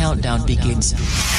countdown begins.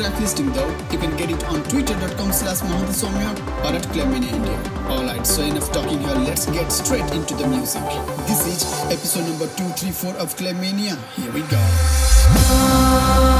track listing though, you can get it on twitter.com slash or at Clubmania India. Alright, so enough talking here, let's get straight into the music. This is episode number 234 of Clubmania. Here we go.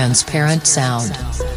Transparent sound.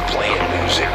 Playing music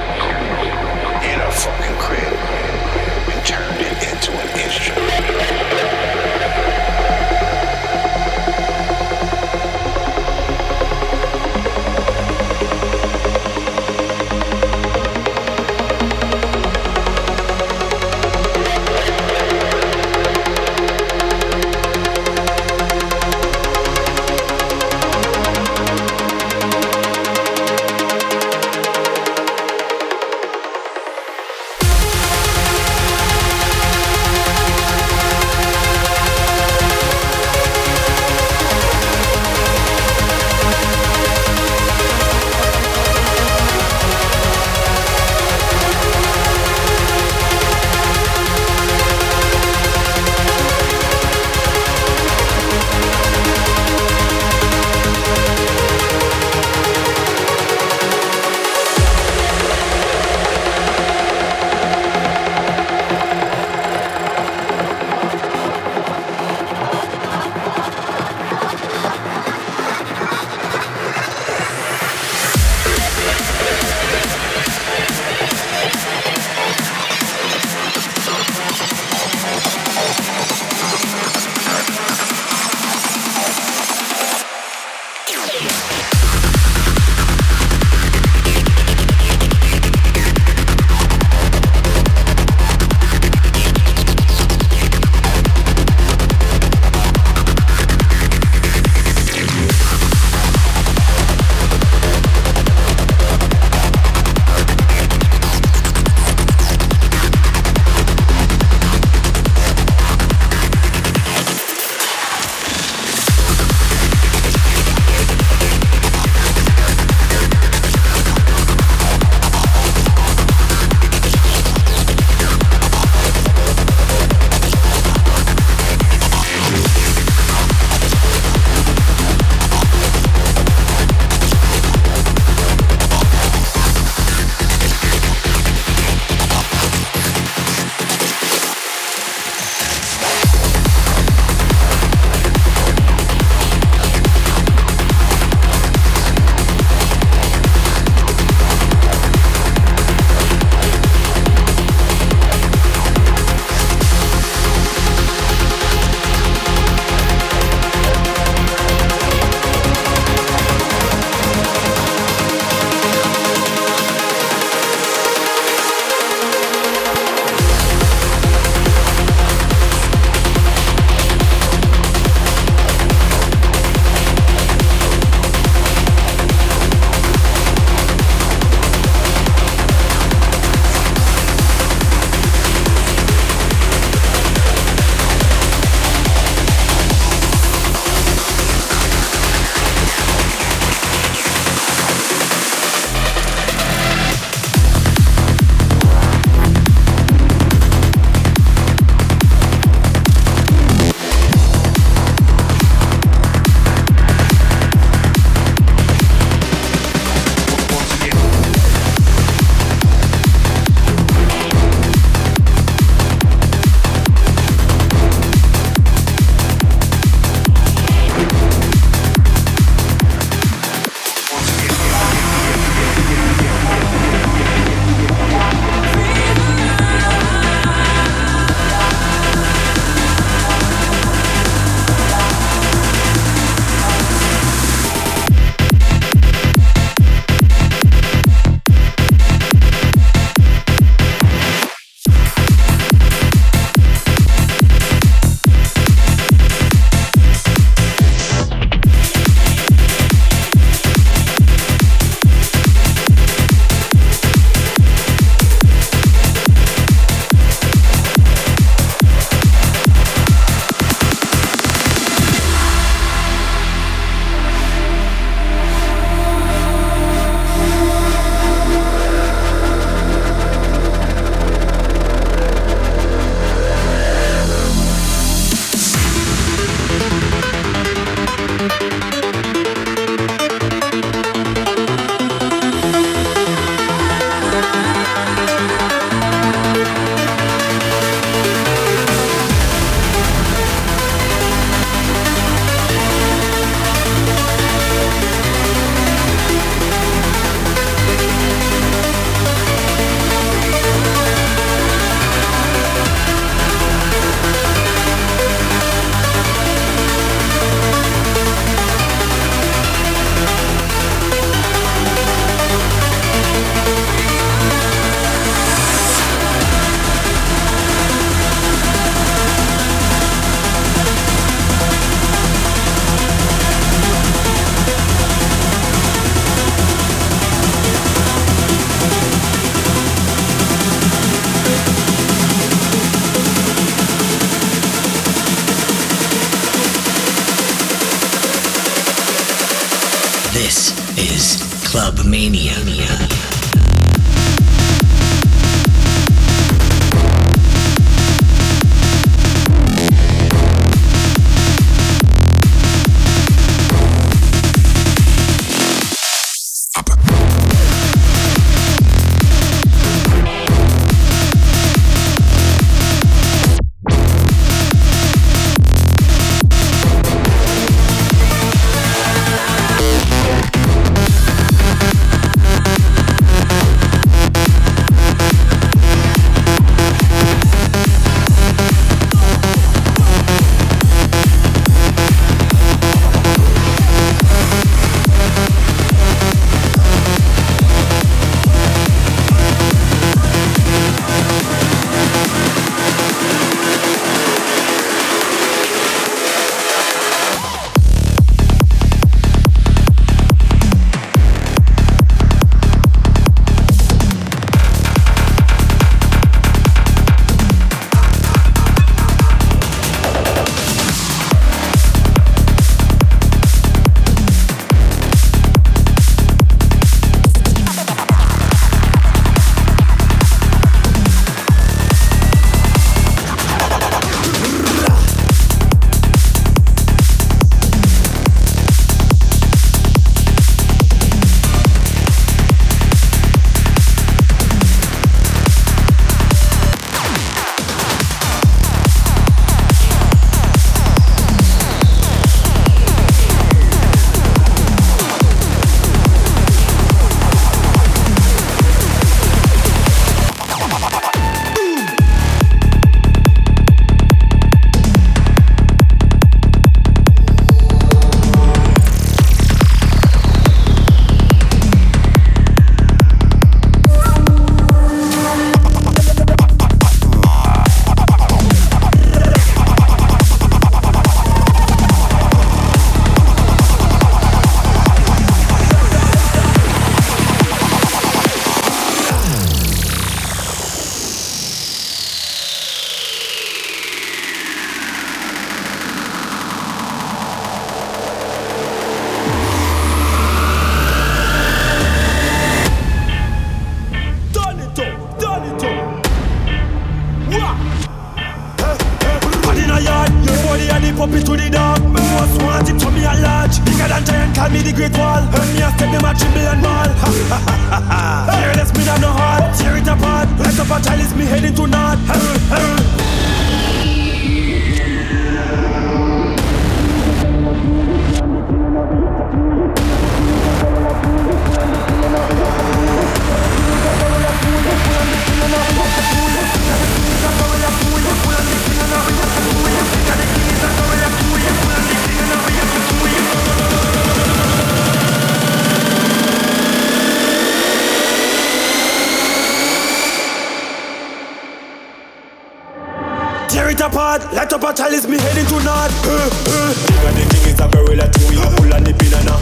Tear it apart, light up a chalice, me heading to nod. Uh, uh. King of the king is a gorilla too, you pull on the pin and a.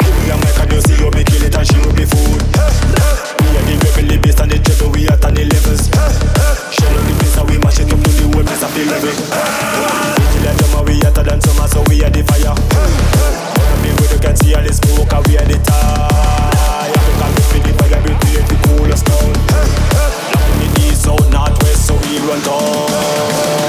Give me a mic and you see you be kill it and she will be food. We are the rebel, the bass and the treble, we at on the levels. Shell on the bass and we mash it up to the whole place of the level. We kill a drummer, we hotter than summer, so we are the fire. Wanna be with you can see all this smoke and we are the tire. Look at me, the fire, we create the coolest town. 乱动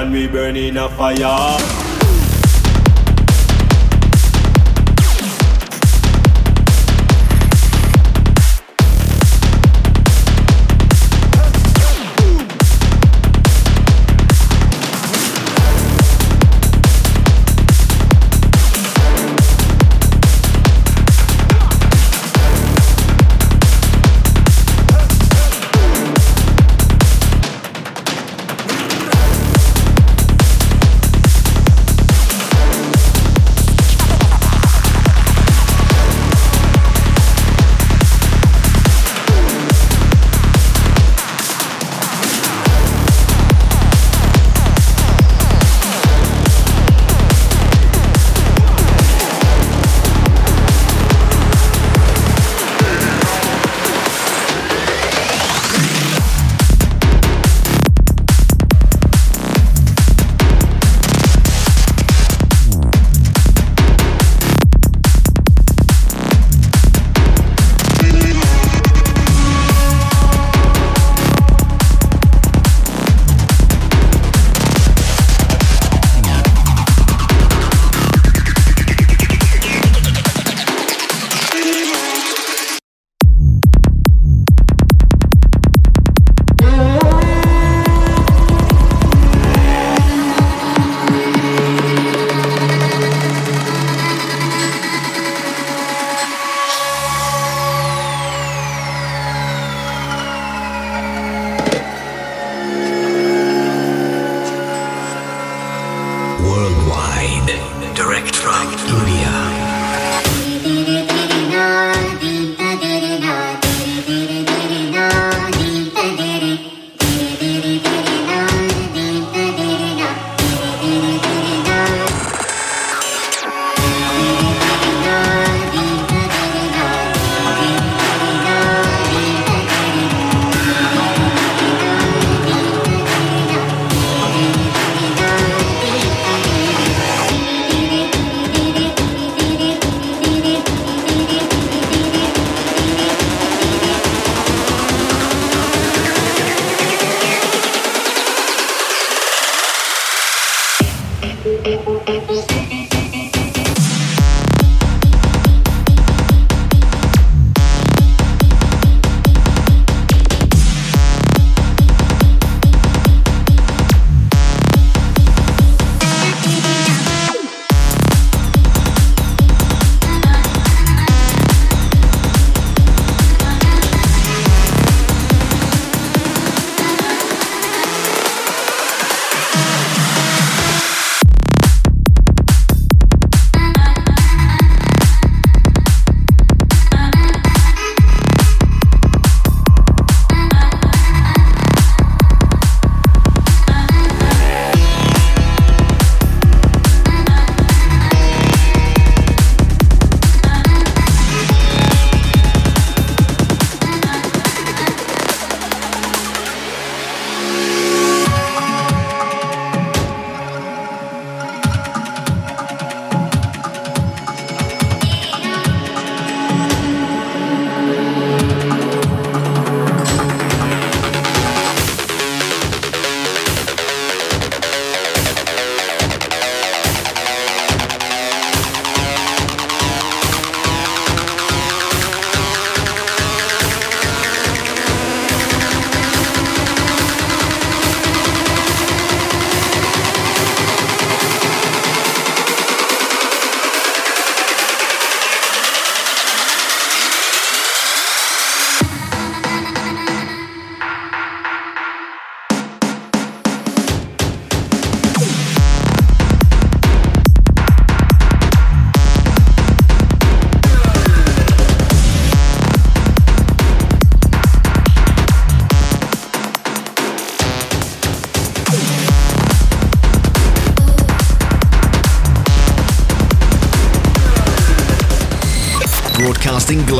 and we burn in a fire.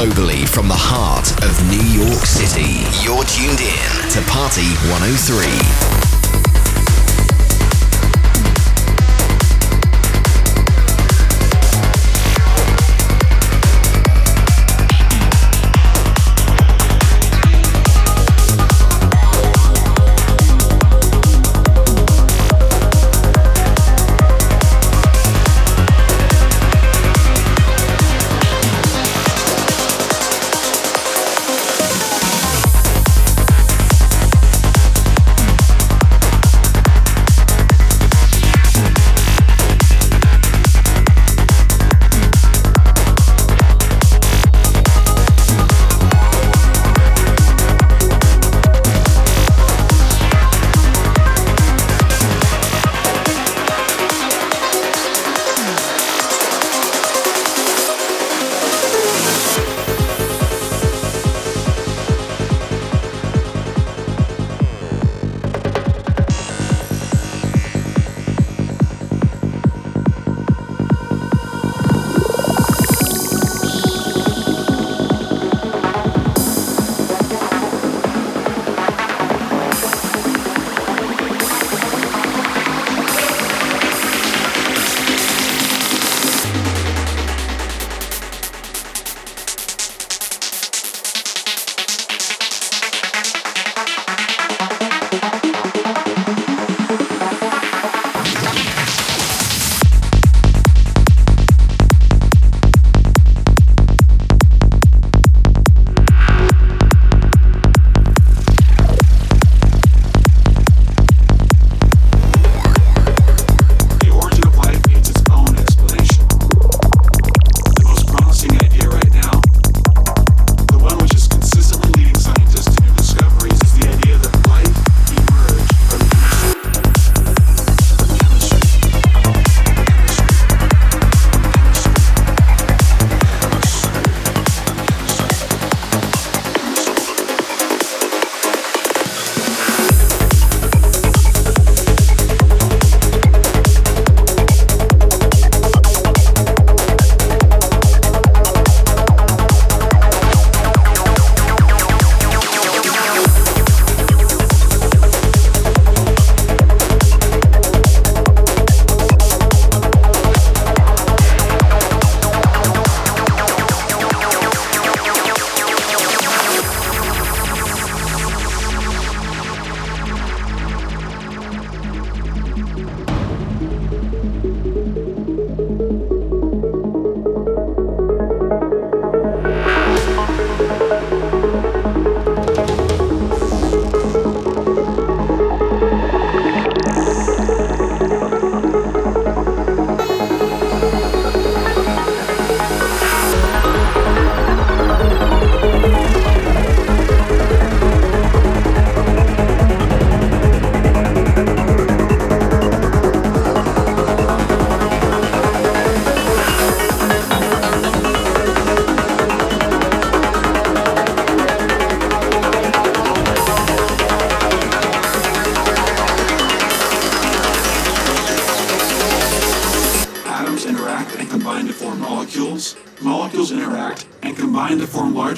Globally from the heart of New York City. You're tuned in to Party 103.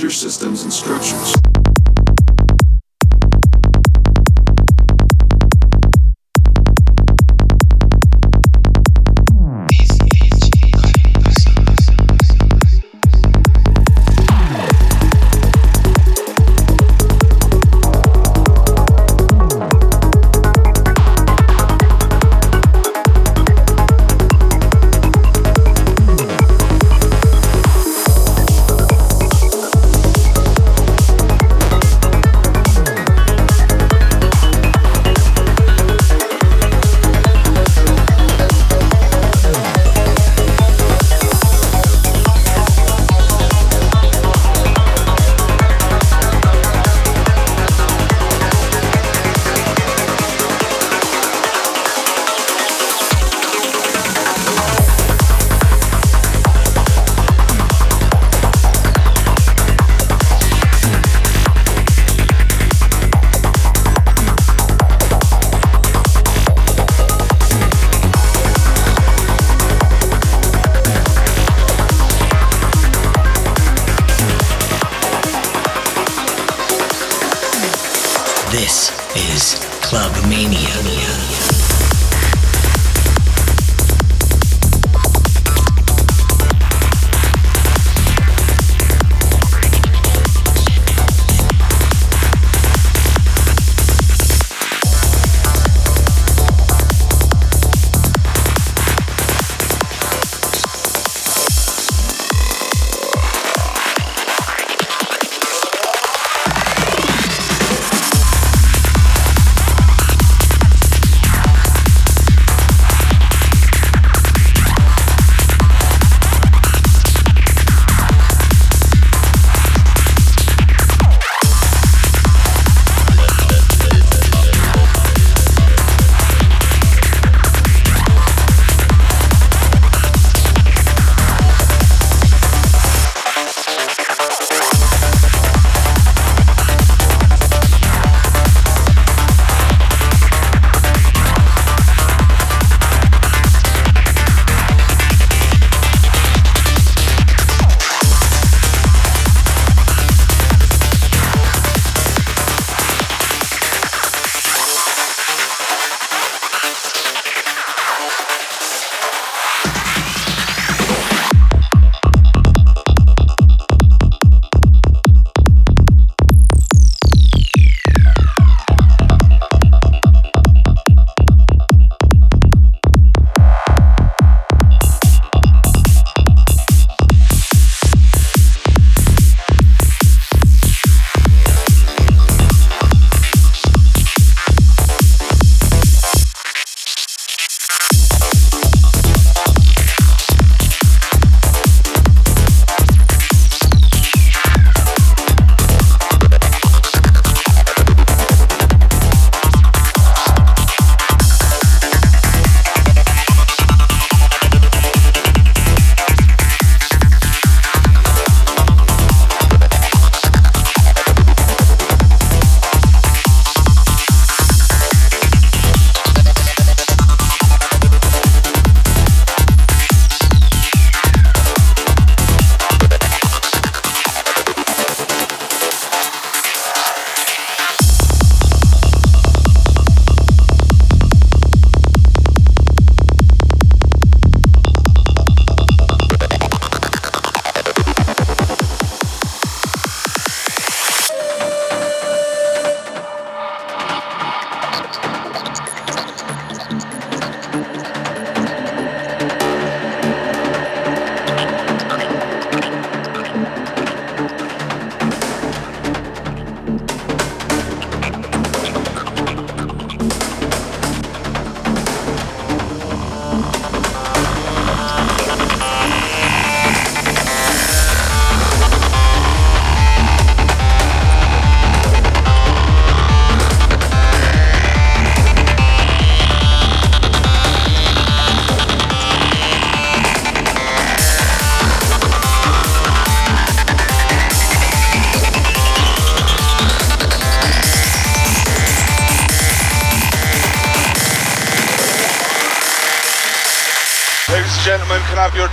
Larger systems and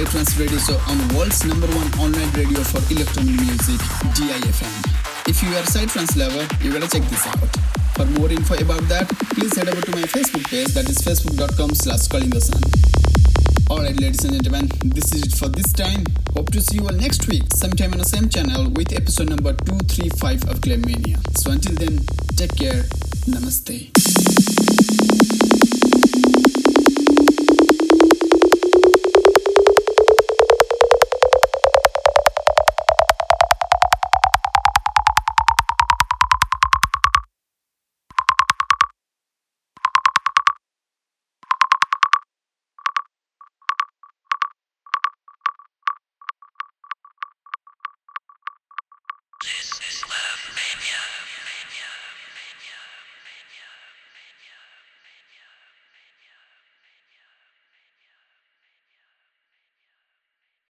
radio show on the world's number one online radio for electronic music, DIFM. If you are Psytrance lover, you gotta check this out. For more info about that, please head over to my Facebook page that is facebook.com slash calling the sun. Alright ladies and gentlemen, this is it for this time. Hope to see you all next week, sometime on the same channel with episode number 235 of Clubmania. So until then, take care. Namaste.